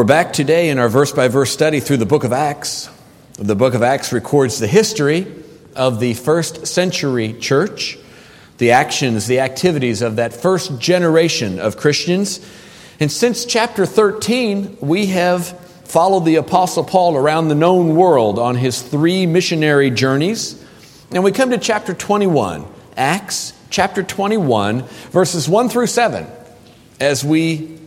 We're back today in our verse by verse study through the book of Acts. The book of Acts records the history of the first century church, the actions, the activities of that first generation of Christians. And since chapter 13, we have followed the Apostle Paul around the known world on his three missionary journeys. And we come to chapter 21, Acts chapter 21, verses 1 through 7, as we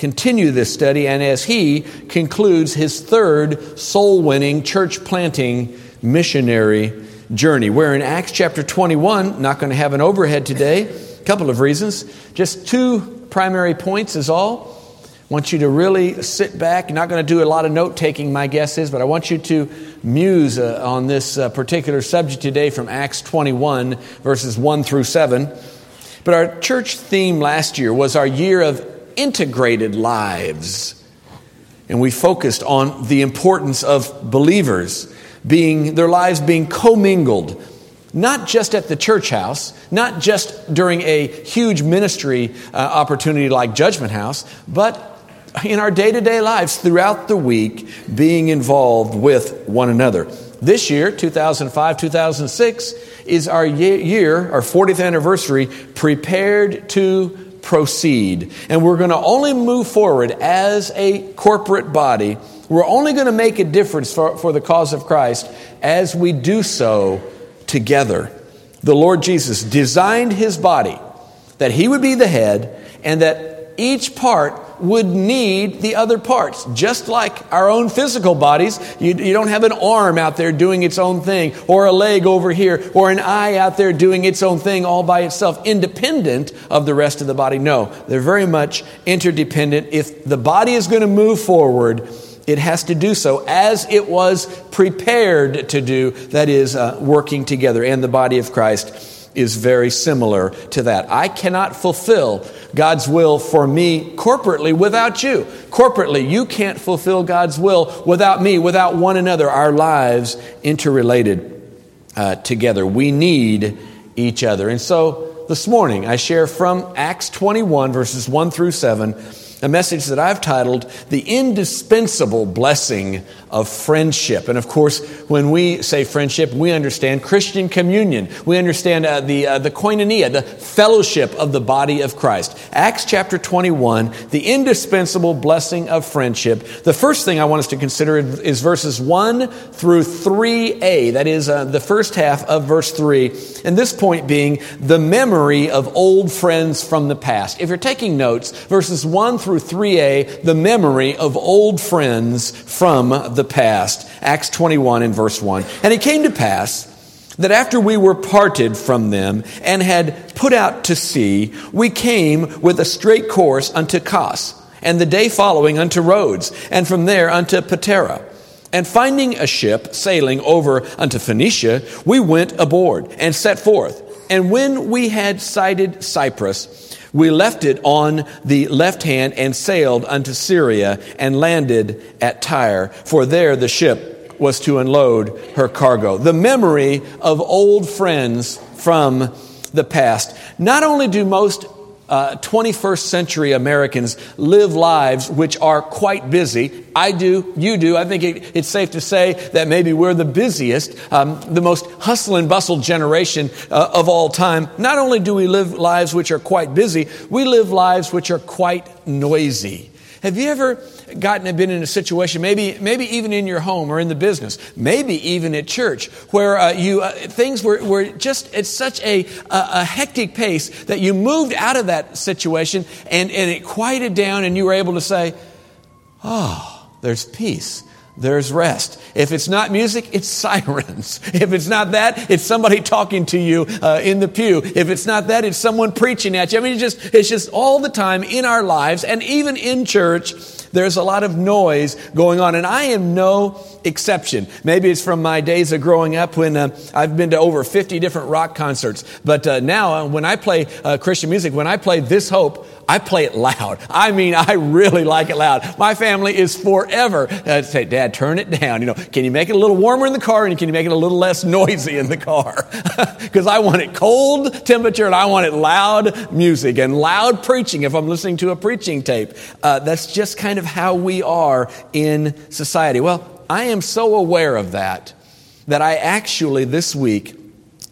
continue this study and as he concludes his third soul winning, church planting missionary journey. We're in Acts chapter 21, not going to have an overhead today. A couple of reasons. Just two primary points is all. I want you to really sit back. You're not going to do a lot of note taking, my guess is, but I want you to muse uh, on this uh, particular subject today from Acts 21, verses 1 through 7. But our church theme last year was our year of integrated lives. And we focused on the importance of believers being, their lives being commingled, not just at the church house, not just during a huge ministry uh, opportunity like Judgment House, but in our day to day lives throughout the week, being involved with one another. This year, 2005 2006, is our year, our 40th anniversary, prepared to proceed. And we're going to only move forward as a corporate body. We're only going to make a difference for, for the cause of Christ as we do so together. The Lord Jesus designed his body that he would be the head and that each part would need the other parts. Just like our own physical bodies, you, you, don't have an arm out there doing its own thing, or a leg over here, or an eye out there doing its own thing all by itself, independent of the rest of the body. No, they're very much interdependent. If the body is going to move forward, it has to do so as it was prepared to do, that is, uh, working together. And the body of Christ is very similar to that. I cannot fulfill God's will for me corporately without you. Corporately, you can't fulfill God's will without me, without one another. Our lives interrelated uh, together. We need each other. And so this morning, I share from Acts 21, verses 1 through 7 a message that I've titled The Indispensable Blessing of Friendship. And of course, when we say friendship, we understand Christian communion. We understand uh, the, uh, the koinonia, the fellowship of the body of Christ. Acts chapter 21, the indispensable blessing of friendship. The first thing I want us to consider is verses 1 through 3a. That is uh, the first half of verse 3. And this point being the memory of old friends from the past. If you're taking notes, verses 1 through through 3a, the memory of old friends from the past. Acts 21 and verse 1. And it came to pass that after we were parted from them and had put out to sea, we came with a straight course unto Cos, and the day following unto Rhodes, and from there unto Patara. And finding a ship sailing over unto Phoenicia, we went aboard and set forth. And when we had sighted Cyprus, we left it on the left hand and sailed unto Syria and landed at Tyre, for there the ship was to unload her cargo. The memory of old friends from the past. Not only do most uh, 21st century Americans live lives which are quite busy. I do, you do. I think it, it's safe to say that maybe we're the busiest, um, the most hustle and bustle generation uh, of all time. Not only do we live lives which are quite busy, we live lives which are quite noisy. Have you ever gotten been in a situation, maybe maybe even in your home or in the business, maybe even at church, where uh, you uh, things were, were just at such a, a, a hectic pace that you moved out of that situation and, and it quieted down, and you were able to say, "Oh, there's peace." There's rest. If it's not music, it's sirens. If it's not that, it's somebody talking to you uh, in the pew. If it's not that, it's someone preaching at you. I mean, it's just, it's just all the time in our lives and even in church. There's a lot of noise going on, and I am no exception. Maybe it's from my days of growing up when uh, I've been to over 50 different rock concerts. But uh, now, uh, when I play uh, Christian music, when I play This Hope, I play it loud. I mean, I really like it loud. My family is forever uh, say, Dad, turn it down. You know, can you make it a little warmer in the car and can you make it a little less noisy in the car? Because I want it cold temperature and I want it loud music and loud preaching if I'm listening to a preaching tape. Uh, that's just kind of how we are in society. Well, I am so aware of that that I actually this week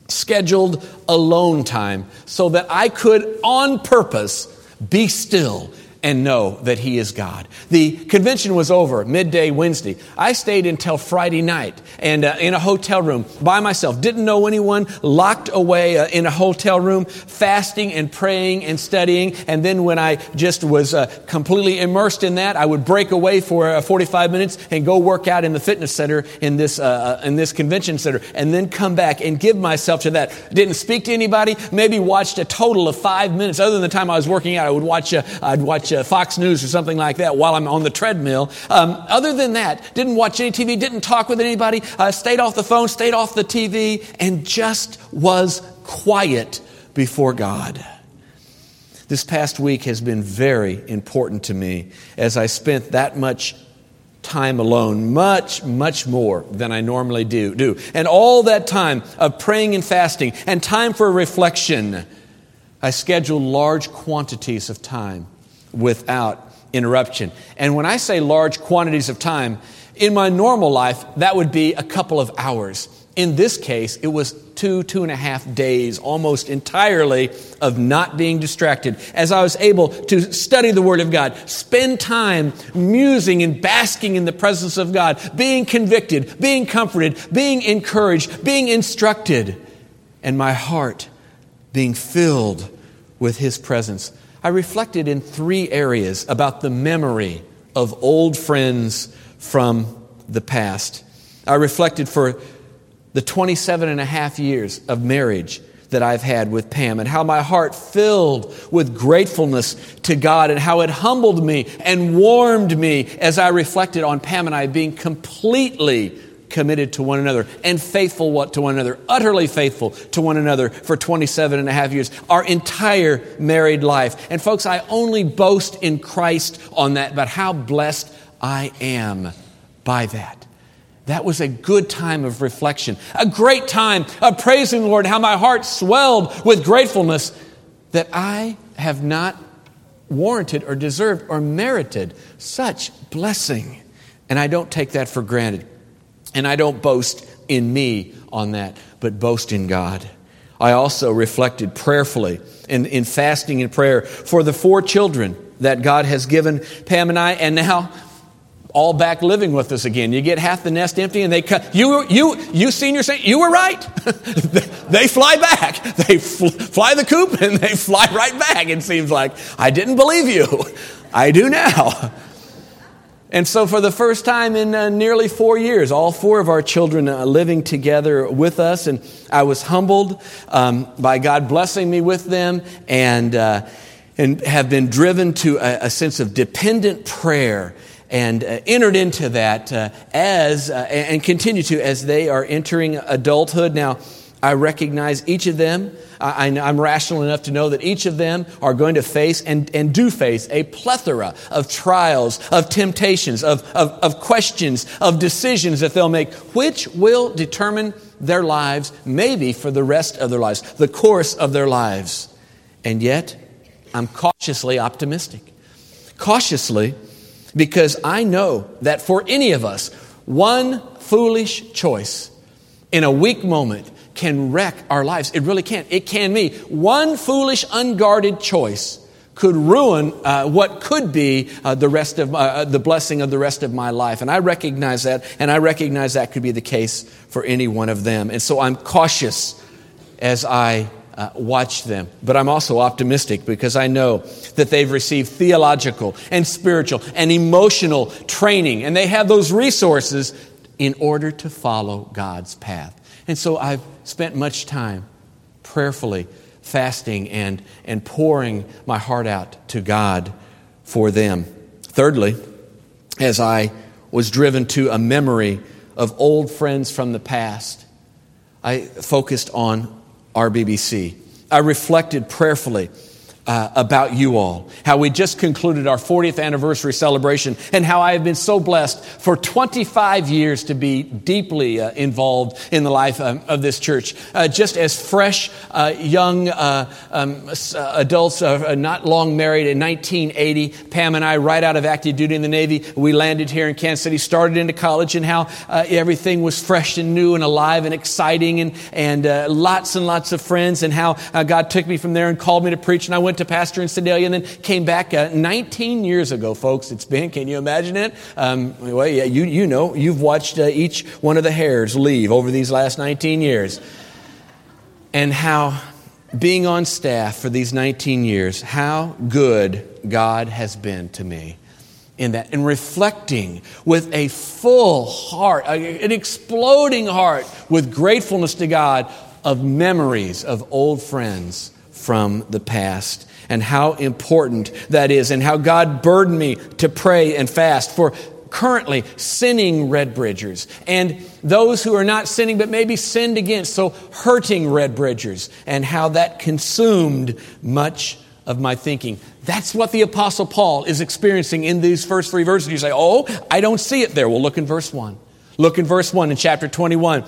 scheduled alone time so that I could, on purpose, be still and know that He is God. The convention was over midday Wednesday. I stayed until Friday night and uh, in a hotel room by myself. Didn't know anyone, locked away uh, in a hotel room, fasting and praying and studying. And then when I just was uh, completely immersed in that, I would break away for uh, 45 minutes and go work out in the fitness center in this, uh, uh, in this convention center and then come back and give myself to that. Didn't speak to anybody, maybe watched a total of five minutes. Other than the time I was working out, I would watch, I'd watch uh, Fox News or something like that while I'm on the treadmill. Um, other than that, didn't watch any TV, didn't talk with anybody, uh, stayed off the phone, stayed off the TV, and just was quiet before God. This past week has been very important to me as I spent that much time alone, much, much more than I normally do. do. And all that time of praying and fasting and time for reflection, I scheduled large quantities of time without interruption. And when I say large quantities of time, in my normal life, that would be a couple of hours. In this case, it was two, two and a half days, almost entirely of not being distracted, as I was able to study the Word of God, spend time musing and basking in the presence of God, being convicted, being comforted, being encouraged, being instructed, and my heart being filled with His presence. I reflected in three areas about the memory of old friends from the past. I reflected for the 27 and a half years of marriage that I've had with Pam and how my heart filled with gratefulness to God and how it humbled me and warmed me as I reflected on Pam and I being completely committed to one another and faithful what to one another, utterly faithful to one another for 27 and a half years, our entire married life. And folks, I only boast in Christ on that, but how blessed I am by that. That was a good time of reflection, a great time of praising the Lord, how my heart swelled with gratefulness that I have not warranted or deserved or merited such blessing. And I don't take that for granted. And I don't boast in me on that, but boast in God. I also reflected prayerfully in, in fasting and prayer for the four children that God has given Pam and I, and now all back living with us again. You get half the nest empty, and they cut. You, you, you senior saint, you were right. they fly back. They fl- fly the coop, and they fly right back. It seems like I didn't believe you. I do now. And so, for the first time in uh, nearly four years, all four of our children uh, living together with us, and I was humbled um, by God blessing me with them, and uh, and have been driven to a, a sense of dependent prayer, and uh, entered into that uh, as uh, and continue to as they are entering adulthood now. I recognize each of them. I, am rational enough to know that each of them are going to face and, and do face a plethora of trials, of temptations, of, of, of questions, of decisions that they'll make, which will determine their lives, maybe for the rest of their lives, the course of their lives. And yet, I'm cautiously optimistic. Cautiously, because I know that for any of us, one foolish choice in a weak moment can wreck our lives. It really can. It can me. One foolish, unguarded choice could ruin uh, what could be uh, the rest of uh, the blessing of the rest of my life. And I recognize that, and I recognize that could be the case for any one of them. And so I'm cautious as I uh, watch them. But I'm also optimistic because I know that they've received theological and spiritual and emotional training, and they have those resources in order to follow God's path. And so I've spent much time prayerfully fasting and, and pouring my heart out to God for them. Thirdly, as I was driven to a memory of old friends from the past, I focused on RBBC. I reflected prayerfully uh, about you all. How we just concluded our 40th anniversary celebration, and how I have been so blessed for 25 years to be deeply uh, involved in the life um, of this church. Uh, just as fresh, uh, young uh, um, uh, adults, not long married in 1980, Pam and I, right out of active duty in the Navy, we landed here in Kansas City, started into college, and how everything was fresh and new and alive and exciting, and, and lots and lots of friends, and how God took me from there and called me to preach, and I went to pastor in Sedalia and then came back uh, 19 years ago, folks. It's been, can you imagine it? Um, well, yeah, you, you know, you've watched uh, each one of the hairs leave over these last 19 years. And how being on staff for these 19 years, how good God has been to me in that and reflecting with a full heart, an exploding heart with gratefulness to God of memories of old friends from the past and how important that is, and how God burdened me to pray and fast for currently sinning red bridgers and those who are not sinning but maybe sinned against, so hurting red bridgers, and how that consumed much of my thinking. That's what the Apostle Paul is experiencing in these first three verses. You say, Oh, I don't see it there. Well, look in verse 1. Look in verse 1 in chapter 21.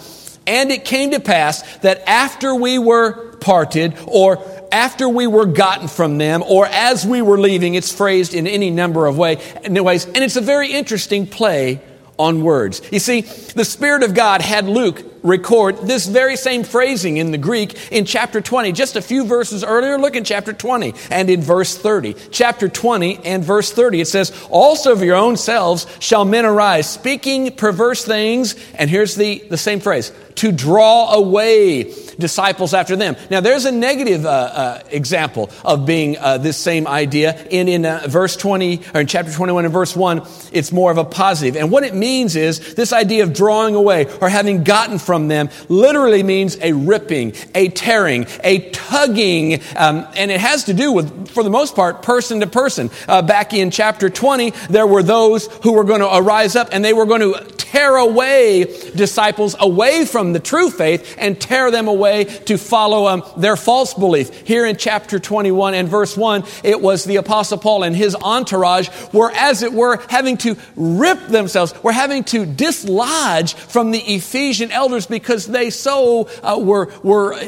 And it came to pass that after we were parted, or after we were gotten from them or as we were leaving. It's phrased in any number of way, ways. And it's a very interesting play on words. You see, the Spirit of God had Luke record this very same phrasing in the Greek in chapter 20. Just a few verses earlier, look in chapter 20 and in verse 30. Chapter 20 and verse 30, it says, Also of your own selves shall men arise, speaking perverse things. And here's the, the same phrase to draw away disciples after them. Now, there's a negative uh, uh, example of being uh, this same idea. In, in uh, verse 20, or in chapter 21 and verse 1, it's more of a positive. And what it means is this idea of drawing away or having gotten from them literally means a ripping, a tearing, a tugging, um, and it has to do with, for the most part, person to person. Uh, back in chapter 20, there were those who were going to arise up and they were going to tear away disciples away from the true faith and tear them away to follow um, their false belief. Here in chapter 21 and verse 1, it was the Apostle Paul and his entourage were, as it were, having to rip themselves, were having to dislodge from the Ephesian elders because they so uh, were, were uh,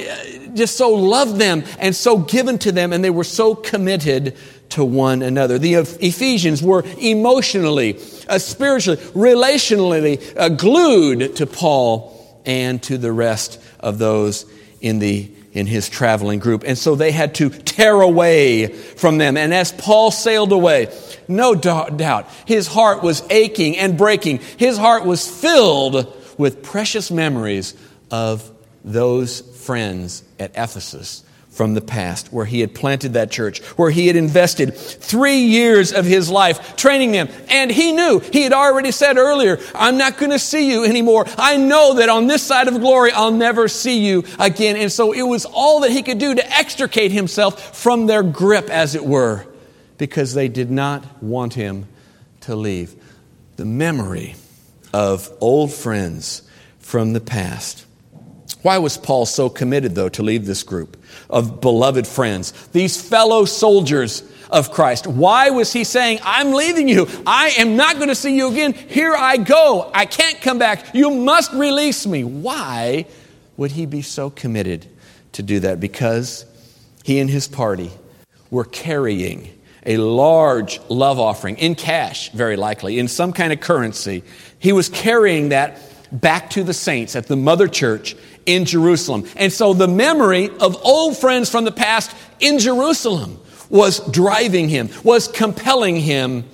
just so loved them and so given to them and they were so committed to one another. The Ephesians were emotionally, uh, spiritually, relationally uh, glued to Paul and to the rest of those in the in his traveling group. And so they had to tear away from them. And as Paul sailed away, no doubt, his heart was aching and breaking. His heart was filled with precious memories of those friends at Ephesus from the past, where he had planted that church, where he had invested three years of his life training them. And he knew, he had already said earlier, I'm not going to see you anymore. I know that on this side of glory, I'll never see you again. And so it was all that he could do to extricate himself from their grip, as it were, because they did not want him to leave. The memory of old friends from the past. Why was Paul so committed, though, to leave this group? of beloved friends, these fellow soldiers of Christ. Why was he saying, I'm leaving you. I am not going to see you again. Here I go. I can't come back. You must release me. Why would he be so committed to do that? Because he and his party were carrying a large love offering in cash, very likely, in some kind of currency. He was carrying that back to the saints at the mother church in Jerusalem. And so the memory of old friends from the past in Jerusalem was driving him, was compelling him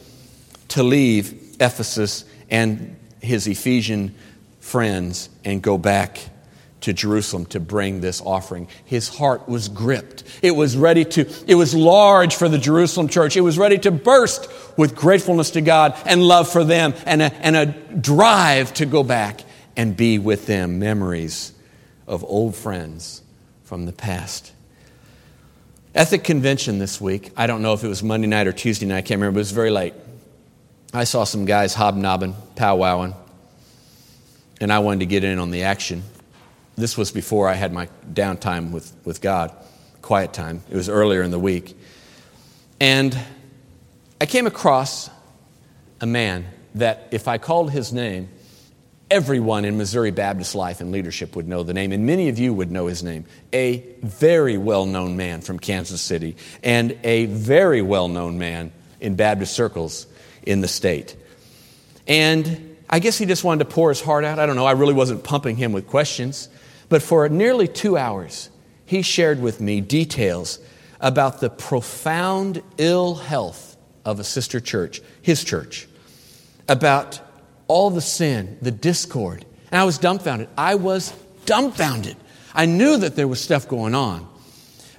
to leave Ephesus and his Ephesian friends and go back to Jerusalem to bring this offering. His heart was gripped. It was ready to, it was large for the Jerusalem church. It was ready to burst with gratefulness to God and love for them and a, and a drive to go back and be with them. Memories of old friends from the past. Ethic convention this week. I don't know if it was Monday night or Tuesday night, I can't remember, but it was very late. I saw some guys hobnobbing, powwowing, and I wanted to get in on the action. This was before I had my downtime with, with God, quiet time. It was earlier in the week. And I came across a man that, if I called his name, everyone in Missouri Baptist life and leadership would know the name, and many of you would know his name. A very well known man from Kansas City, and a very well known man in Baptist circles in the state. And I guess he just wanted to pour his heart out. I don't know. I really wasn't pumping him with questions. But for nearly two hours, he shared with me details about the profound ill health of a sister church, his church, about all the sin, the discord. And I was dumbfounded. I was dumbfounded. I knew that there was stuff going on,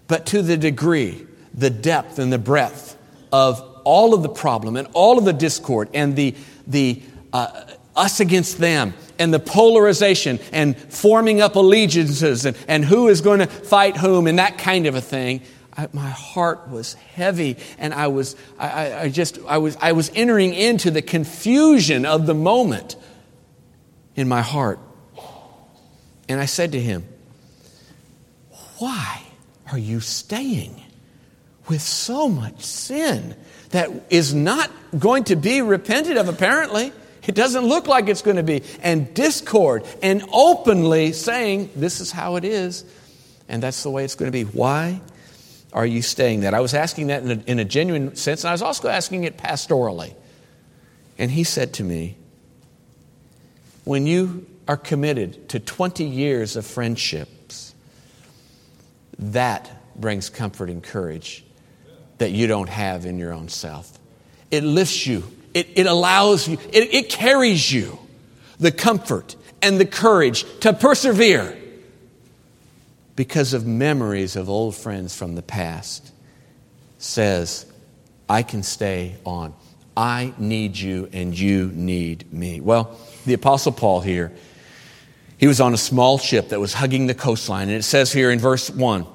but to the degree, the depth, and the breadth of all of the problem and all of the discord and the, the uh, us against them and the polarization and forming up allegiances and, and who is going to fight whom and that kind of a thing. I, my heart was heavy and I was, I, I just, I was, I was entering into the confusion of the moment in my heart. And I said to him, Why are you staying with so much sin that is not going to be repented of, apparently? It doesn't look like it's going to be. And discord and openly saying, This is how it is, and that's the way it's going to be. Why are you staying that? I was asking that in a, in a genuine sense, and I was also asking it pastorally. And he said to me, When you are committed to 20 years of friendships, that brings comfort and courage that you don't have in your own self. It lifts you it, it allows you, it, it carries you the comfort and the courage to persevere because of memories of old friends from the past says, I can stay on. I need you and you need me. Well, the Apostle Paul here, he was on a small ship that was hugging the coastline. And it says here in verse 1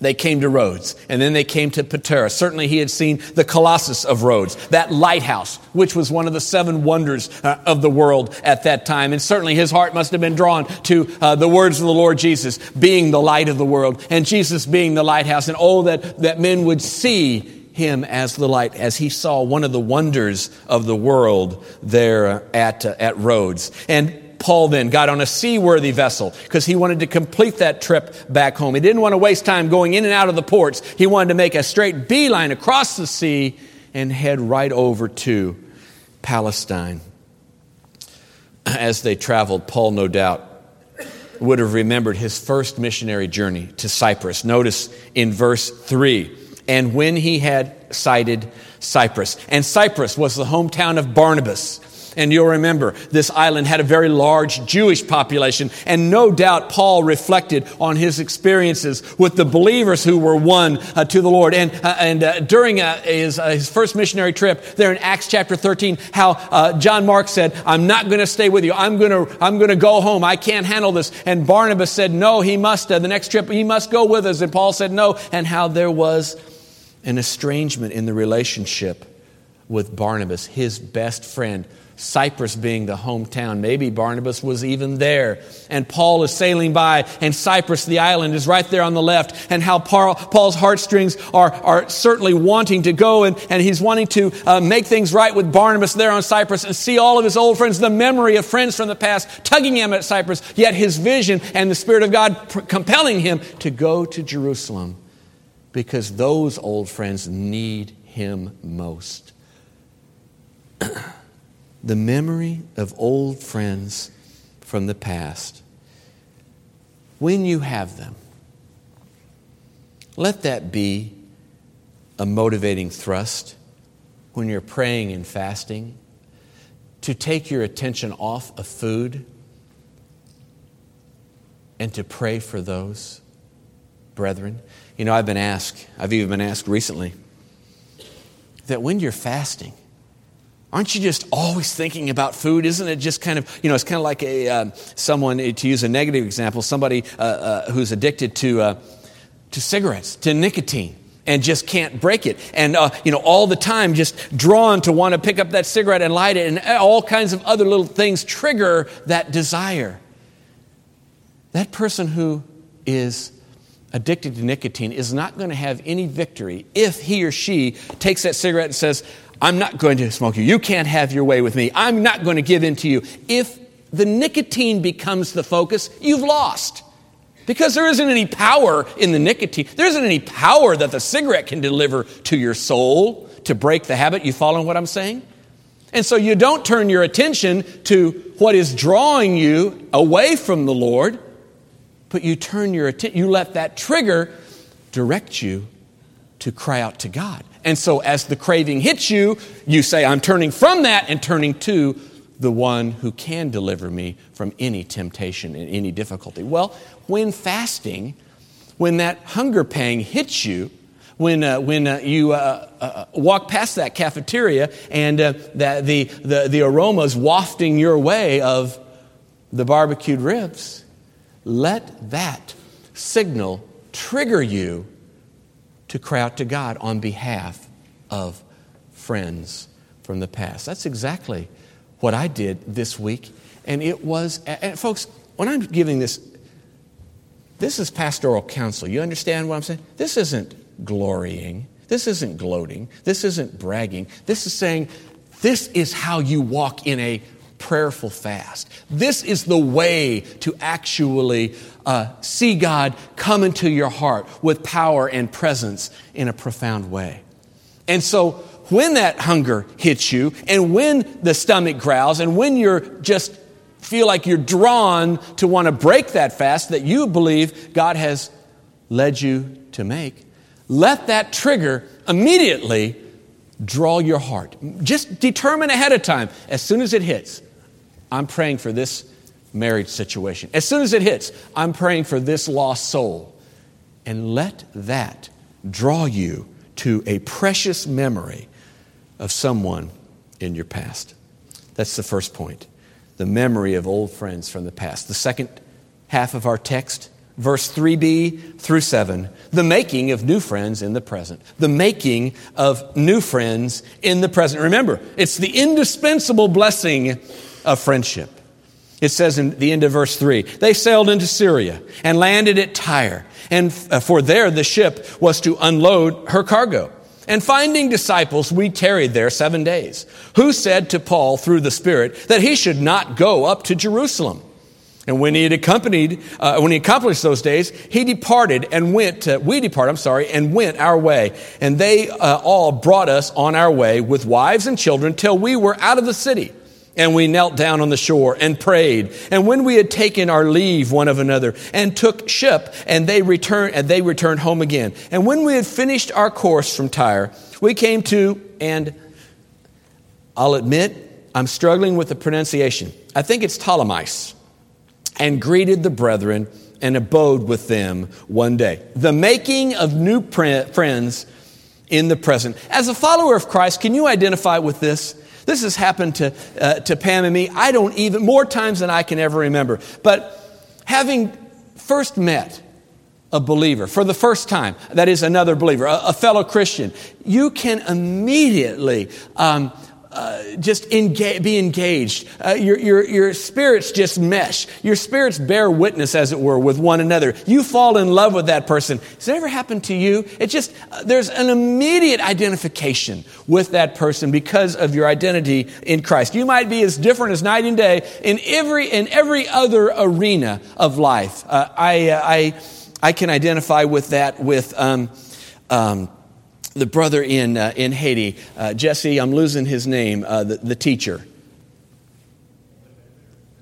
they came to Rhodes, and then they came to Patara. Certainly, he had seen the Colossus of Rhodes, that lighthouse, which was one of the seven wonders uh, of the world at that time. And certainly, his heart must have been drawn to uh, the words of the Lord Jesus being the light of the world, and Jesus being the lighthouse. And oh, that, that men would see him as the light, as he saw one of the wonders of the world there at, uh, at Rhodes. And Paul then got on a seaworthy vessel because he wanted to complete that trip back home. He didn't want to waste time going in and out of the ports. He wanted to make a straight beeline across the sea and head right over to Palestine. As they traveled, Paul, no doubt, would have remembered his first missionary journey to Cyprus. Notice in verse 3 and when he had sighted Cyprus. And Cyprus was the hometown of Barnabas. And you'll remember this island had a very large Jewish population. And no doubt Paul reflected on his experiences with the believers who were won uh, to the Lord. And, uh, and uh, during uh, his, uh, his first missionary trip there in Acts chapter 13, how uh, John Mark said, I'm not going to stay with you. I'm going to I'm going to go home. I can't handle this. And Barnabas said, No, he must. the next trip, he must go with us. And Paul said, No. And how there was an estrangement in the relationship with Barnabas, his best friend Cyprus being the hometown. Maybe Barnabas was even there. And Paul is sailing by, and Cyprus, the island, is right there on the left. And how Paul's heartstrings are, are certainly wanting to go, and, and he's wanting to uh, make things right with Barnabas there on Cyprus and see all of his old friends, the memory of friends from the past, tugging him at Cyprus, yet his vision and the Spirit of God pr- compelling him to go to Jerusalem because those old friends need him most. the memory of old friends from the past, when you have them, let that be a motivating thrust when you're praying and fasting to take your attention off of food and to pray for those brethren. You know, I've been asked, I've even been asked recently, that when you're fasting, Aren't you just always thinking about food? Isn't it just kind of, you know, it's kind of like a, uh, someone, to use a negative example, somebody uh, uh, who's addicted to, uh, to cigarettes, to nicotine, and just can't break it. And, uh, you know, all the time just drawn to want to pick up that cigarette and light it, and all kinds of other little things trigger that desire. That person who is addicted to nicotine is not going to have any victory if he or she takes that cigarette and says, I'm not going to smoke you. You can't have your way with me. I'm not going to give in to you. If the nicotine becomes the focus, you've lost. Because there isn't any power in the nicotine. There isn't any power that the cigarette can deliver to your soul to break the habit. You following what I'm saying? And so you don't turn your attention to what is drawing you away from the Lord, but you turn your attention, you let that trigger direct you to cry out to God. And so as the craving hits you, you say, I'm turning from that and turning to the one who can deliver me from any temptation and any difficulty. Well, when fasting, when that hunger pang hits you, when, uh, when uh, you uh, uh walk past that cafeteria and uh, that the, the, the aromas wafting your way of the barbecued ribs, let that signal trigger you to cry out to God on behalf of friends from the past. That's exactly what I did this week. And it was, and folks, when I'm giving this, this is pastoral counsel. You understand what I'm saying? This isn't glorying. This isn't gloating. This isn't bragging. This is saying, this is how you walk in a prayerful fast. This is the way to actually uh, see God come into your heart with power and presence in a profound way. And so, when that hunger hits you, and when the stomach growls, and when you're just feel like you're drawn to want to break that fast that you believe God has led you to make, let that trigger immediately draw your heart. Just determine ahead of time, as soon as it hits, I'm praying for this marriage situation. As soon as it hits, I'm praying for this lost soul. And let that draw you to a precious memory of someone in your past. That's the first point the memory of old friends from the past. The second half of our text, verse 3b through 7, the making of new friends in the present. The making of new friends in the present. Remember, it's the indispensable blessing of friendship. It says in the end of verse 3 they sailed into Syria and landed at Tyre, and uh, for there the ship was to unload her cargo. And finding disciples, we tarried there seven days, who said to Paul through the Spirit that he should not go up to Jerusalem. And when he had accompanied, uh, when he accomplished those days, he departed and went, to, we departed, I'm sorry, and went our way. And they uh, all brought us on our way with wives and children till we were out of the city. And we knelt down on the shore and prayed. And when we had taken our leave one of another and took ship, and they returned, and they returned home again. And when we had finished our course from Tyre, we came to, and I'll admit, I'm struggling with the pronunciation. I think it's Ptolemais. And greeted the brethren and abode with them one day. The making of new friends in the present. As a follower of Christ, can you identify with this? This has happened to, uh, to Pam and me, I don't even, more times than I can ever remember. But having first met a believer for the first time, that is another believer, a, a fellow Christian, you can immediately um, uh, just be engaged. Uh, your, your, your spirits just mesh. Your spirits bear witness, as it were, with one another. You fall in love with that person. Has it ever happened to you? It just, uh, there's an immediate identification with that person because of your identity in Christ. You might be as different as night and day in every, in every other arena of life. Uh, I, uh, I, I can identify with that with, um, um, the brother in, uh, in Haiti, uh, Jesse, I'm losing his name, uh, the, the teacher.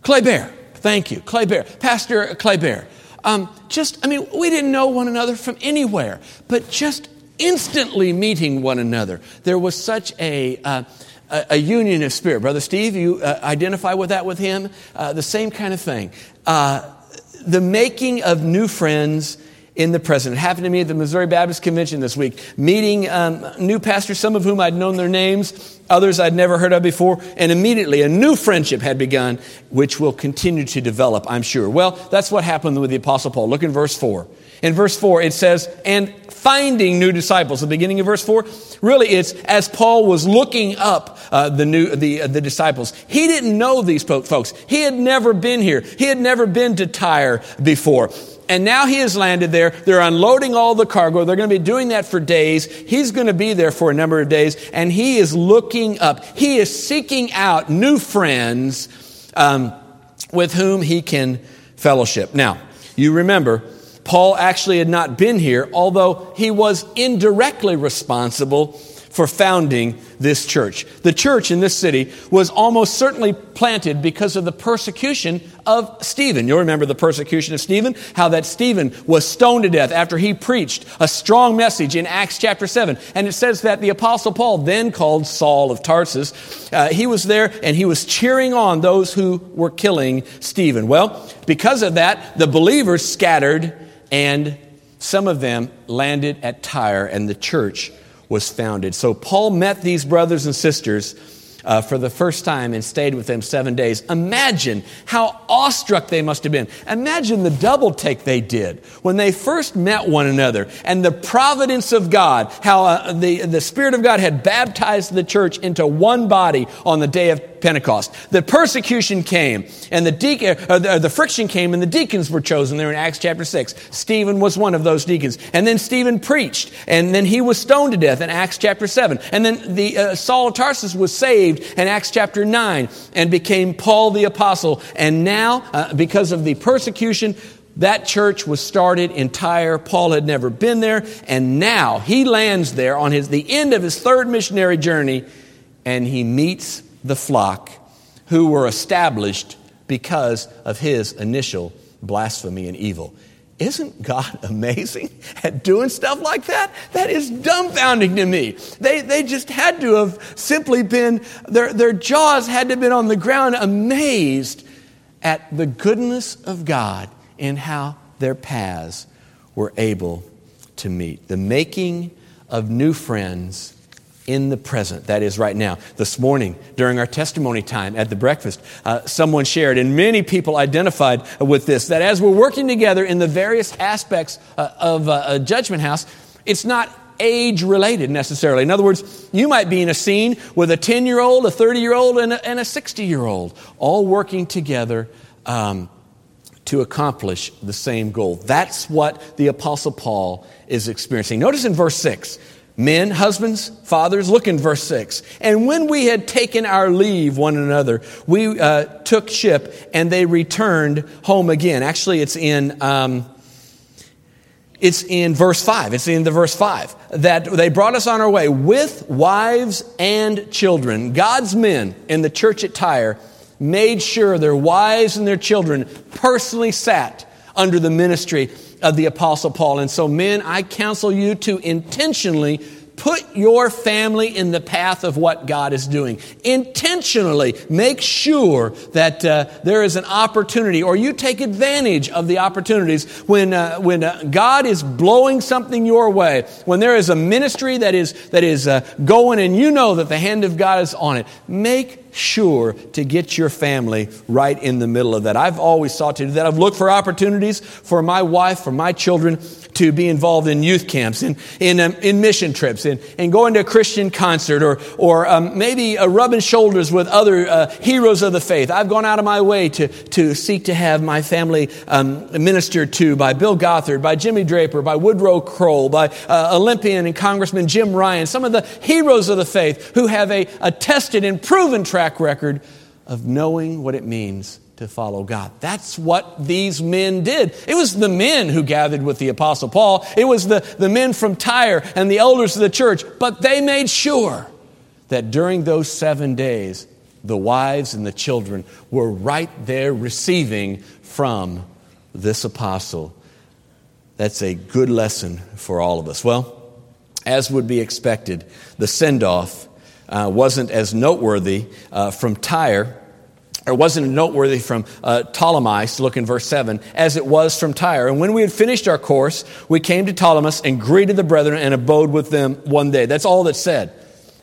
Clay Bear. Thank you. Clay Bear. Pastor Clay Bear. Um, just, I mean, we didn't know one another from anywhere, but just instantly meeting one another. There was such a, uh, a, a, union of spirit. Brother Steve, you uh, identify with that with him? Uh, the same kind of thing. The making of new friends in the present. It happened to me at the Missouri Baptist Convention this week, meeting um, new pastors, some of whom I'd known their names, others I'd never heard of before, and immediately a new friendship had begun, which will continue to develop, I'm sure. Well, that's what happened with the Apostle Paul. Look in verse 4. In verse 4, it says, and finding new disciples. The beginning of verse 4, really it's as Paul was looking up uh, the, new, the, uh, the disciples. He didn't know these folks. He had never been here. He had never been to Tyre before. And now he has landed there. They're unloading all the cargo. They're going to be doing that for days. He's going to be there for a number of days. And he is looking up. He is seeking out new friends um, with whom he can fellowship. Now, you remember, Paul actually had not been here, although he was indirectly responsible for founding this church. The church in this city was almost certainly planted because of the persecution of Stephen. You'll remember the persecution of Stephen, how that Stephen was stoned to death after he preached a strong message in Acts chapter 7. And it says that the apostle Paul, then called Saul of Tarsus, uh, he was there and he was cheering on those who were killing Stephen. Well, because of that, the believers scattered and some of them landed at Tyre and the church was founded. So Paul met these brothers and sisters uh, for the first time and stayed with them seven days. Imagine how awestruck they must have been. Imagine the double take they did when they first met one another and the providence of God, how uh, the, the Spirit of God had baptized the church into one body on the day of Pentecost. The persecution came and the, deacon, uh, the, uh, the, friction came and the deacons were chosen there in Acts chapter 6. Stephen was one of those deacons. And then Stephen preached and then he was stoned to death in Acts chapter 7. And then the uh, Saul of Tarsus was saved in Acts chapter 9 and became Paul the apostle. And now, uh, because of the persecution, that church was started in Tyre. Paul had never been there, and now he lands there on his, the end of his third missionary journey, and he meets the flock who were established because of his initial blasphemy and evil. Isn't God amazing at doing stuff like that? That is dumbfounding to me. They, they just had to have simply been, their, their jaws had to have been on the ground amazed at the goodness of God in how their paths were able to meet. The making of new friends in the present, that is right now. This morning, during our testimony time at the breakfast, uh, someone shared, and many people identified with this, that as we're working together in the various aspects uh, of uh, a judgment house, it's not age related necessarily. In other words, you might be in a scene with a 10 year old, a 30 year old, and a 60 year old, all working together. Um, to accomplish the same goal. That's what the Apostle Paul is experiencing. Notice in verse 6 Men, husbands, fathers, look in verse 6. And when we had taken our leave one another, we uh, took ship and they returned home again. Actually, it's in. Um, it's in verse 5. It's in the verse 5 that they brought us on our way with wives and children. God's men in the church at Tyre made sure their wives and their children personally sat under the ministry of the Apostle Paul. And so, men, I counsel you to intentionally put your family in the path of what God is doing. Intentionally make sure that uh, there is an opportunity or you take advantage of the opportunities when, uh, when uh, God is blowing something your way, when there is a ministry that is, that is uh, going and you know that the hand of God is on it. Make sure to get your family right in the middle of that. I've always sought to do that. I've looked for opportunities for my wife, for my children to be involved in youth camps, in, in, um, in mission trips, in going to a Christian concert, or, or um, maybe uh, rubbing shoulders with other uh, heroes of the faith. I've gone out of my way to, to seek to have my family um, ministered to by Bill Gothard, by Jimmy Draper, by Woodrow Kroll, by uh, Olympian and Congressman Jim Ryun, some of the heroes of the faith who have a, a tested and proven track record of knowing what it means to follow God. That's what these men did. It was the men who gathered with the Apostle Paul, it was the, the men from Tyre and the elders of the church, but they made sure that during those seven days, the wives and the children were right there receiving from this apostle. That's a good lesson for all of us. Well, as would be expected, the send off uh, wasn't as noteworthy uh, from Tyre or wasn't noteworthy from uh, Ptolemais, look in verse 7, as it was from Tyre. And when we had finished our course, we came to Ptolemais and greeted the brethren and abode with them one day. That's all that's said.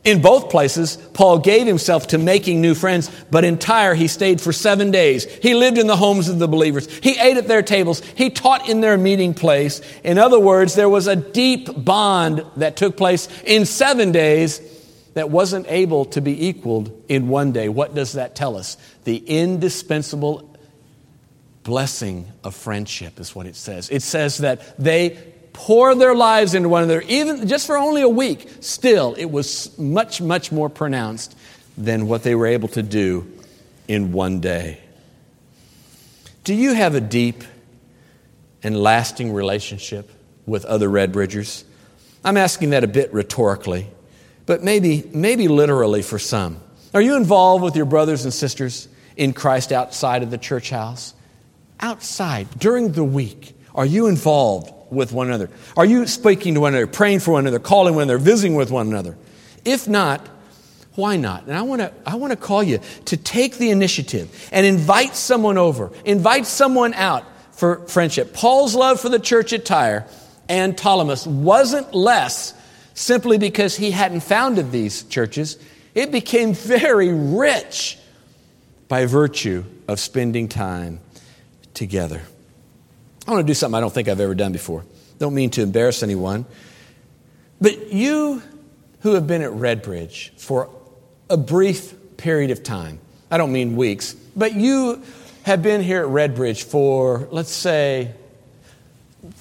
In both places, Paul gave himself to making new friends, but in Tyre he stayed for seven days. He lived in the homes of the believers. He ate at their tables. He taught in their meeting place. In other words, there was a deep bond that took place in seven days that wasn't able to be equaled in one day. What does that tell us? The indispensable blessing of friendship, is what it says. It says that they pour their lives into one another, even just for only a week. Still, it was much, much more pronounced than what they were able to do in one day. Do you have a deep and lasting relationship with other Red Bridgers? I'm asking that a bit rhetorically, but maybe, maybe literally for some. Are you involved with your brothers and sisters in Christ outside of the church house? Outside, during the week, are you involved with one another? Are you speaking to one another, praying for one another, calling one another, visiting with one another? If not, why not? And I want to I want to call you to take the initiative and invite someone over, invite someone out for friendship. Paul's love for the church at Tyre and Ptolemais wasn't less simply because he hadn't founded these churches. It became very rich by virtue of spending time together. I want to do something I don't think I've ever done before. Don't mean to embarrass anyone. But you who have been at Redbridge for a brief period of time, I don't mean weeks, but you have been here at Redbridge for, let's say,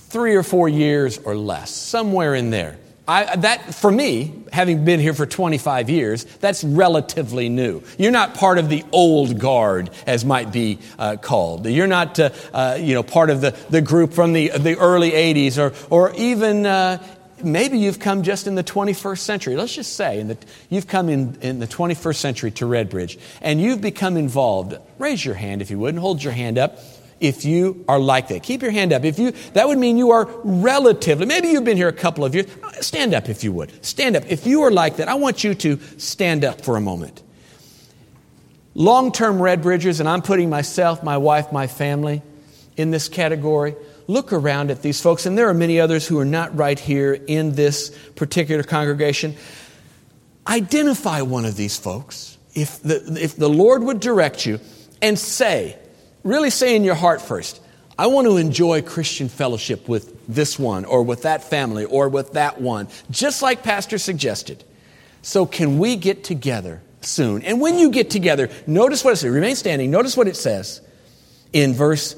three or four years or less, somewhere in there. I, that, for me, having been here for 25 years, that's relatively new. You're not part of the old guard, as might be uh, called. You're not, uh, uh, you know, part of the, the group from the, the early 80s, or, or even uh, maybe you've come just in the 21st century. Let's just say the, you've come in, in the 21st century to Redbridge, and you've become involved. Raise your hand if you would, and hold your hand up if you are like that. Keep your hand up. If you, that would mean you are relatively, maybe you've been here a couple of years. Stand up if you would. Stand up. If you are like that, I want you to stand up for a moment. Long term Red Bridgers, and I'm putting myself, my wife, my family in this category. Look around at these folks, and there are many others who are not right here in this particular congregation. Identify one of these folks. If the, if the Lord would direct you and say, really say in your heart first, I want to enjoy Christian fellowship with this one or with that family or with that one, just like Pastor suggested. So, can we get together soon? And when you get together, notice what it says. Remain standing. Notice what it says in verse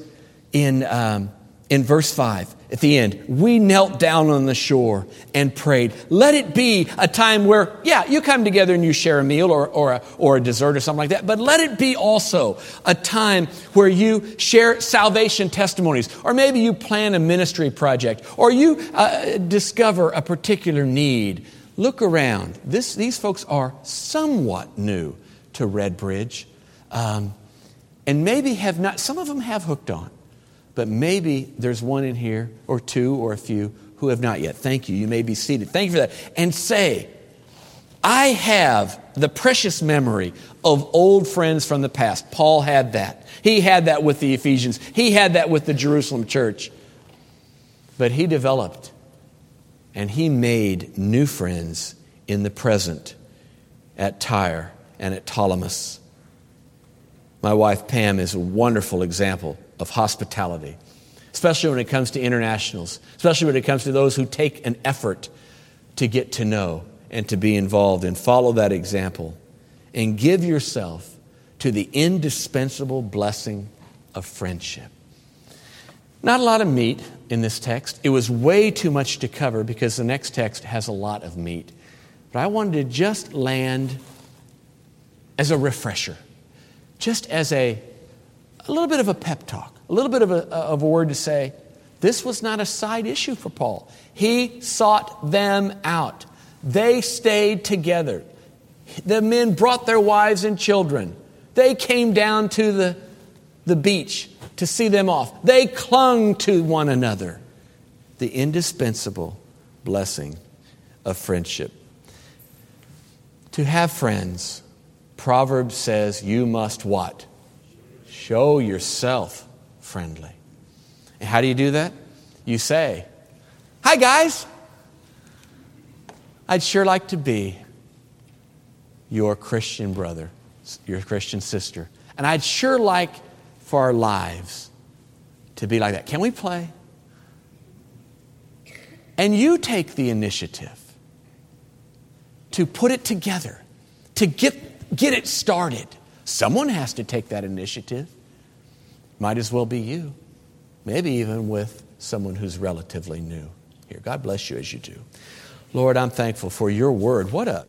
in um, in verse 5 at the end, we knelt down on the shore and prayed. Let it be a time where, yeah, you come together and you share a meal or, or, a, or a dessert or something like that, but let it be also a time where you share salvation testimonies, or maybe you plan a ministry project, or you uh, discover a particular need. Look around. This, these folks are somewhat new to Redbridge, um, and maybe have not, some of them have hooked on but maybe there's one in here, or two, or a few who have not yet. Thank you. You may be seated. Thank you for that. And say, I have the precious memory of old friends from the past. Paul had that. He had that with the Ephesians, he had that with the Jerusalem church. But he developed and he made new friends in the present at Tyre and at Ptolemais. My wife Pam is a wonderful example of hospitality, especially when it comes to internationals, especially when it comes to those who take an effort to get to know and to be involved and follow that example and give yourself to the indispensable blessing of friendship. Not a lot of meat in this text. It was way too much to cover because the next text has a lot of meat. But I wanted to just land as a refresher, just as a a little bit of a pep talk, a little bit of a, of a word to say, this was not a side issue for Paul. He sought them out. They stayed together. The men brought their wives and children. They came down to the, the beach to see them off. They clung to one another. The indispensable blessing of friendship. To have friends, Proverbs says you must what? Show yourself friendly. And how do you do that? You say, Hi, guys. I'd sure like to be your Christian brother, your Christian sister. And I'd sure like for our lives to be like that. Can we play? And you take the initiative to put it together, to get, get it started. Someone has to take that initiative. Might as well be you. Maybe even with someone who's relatively new here. God bless you as you do. Lord, I'm thankful for your word. What a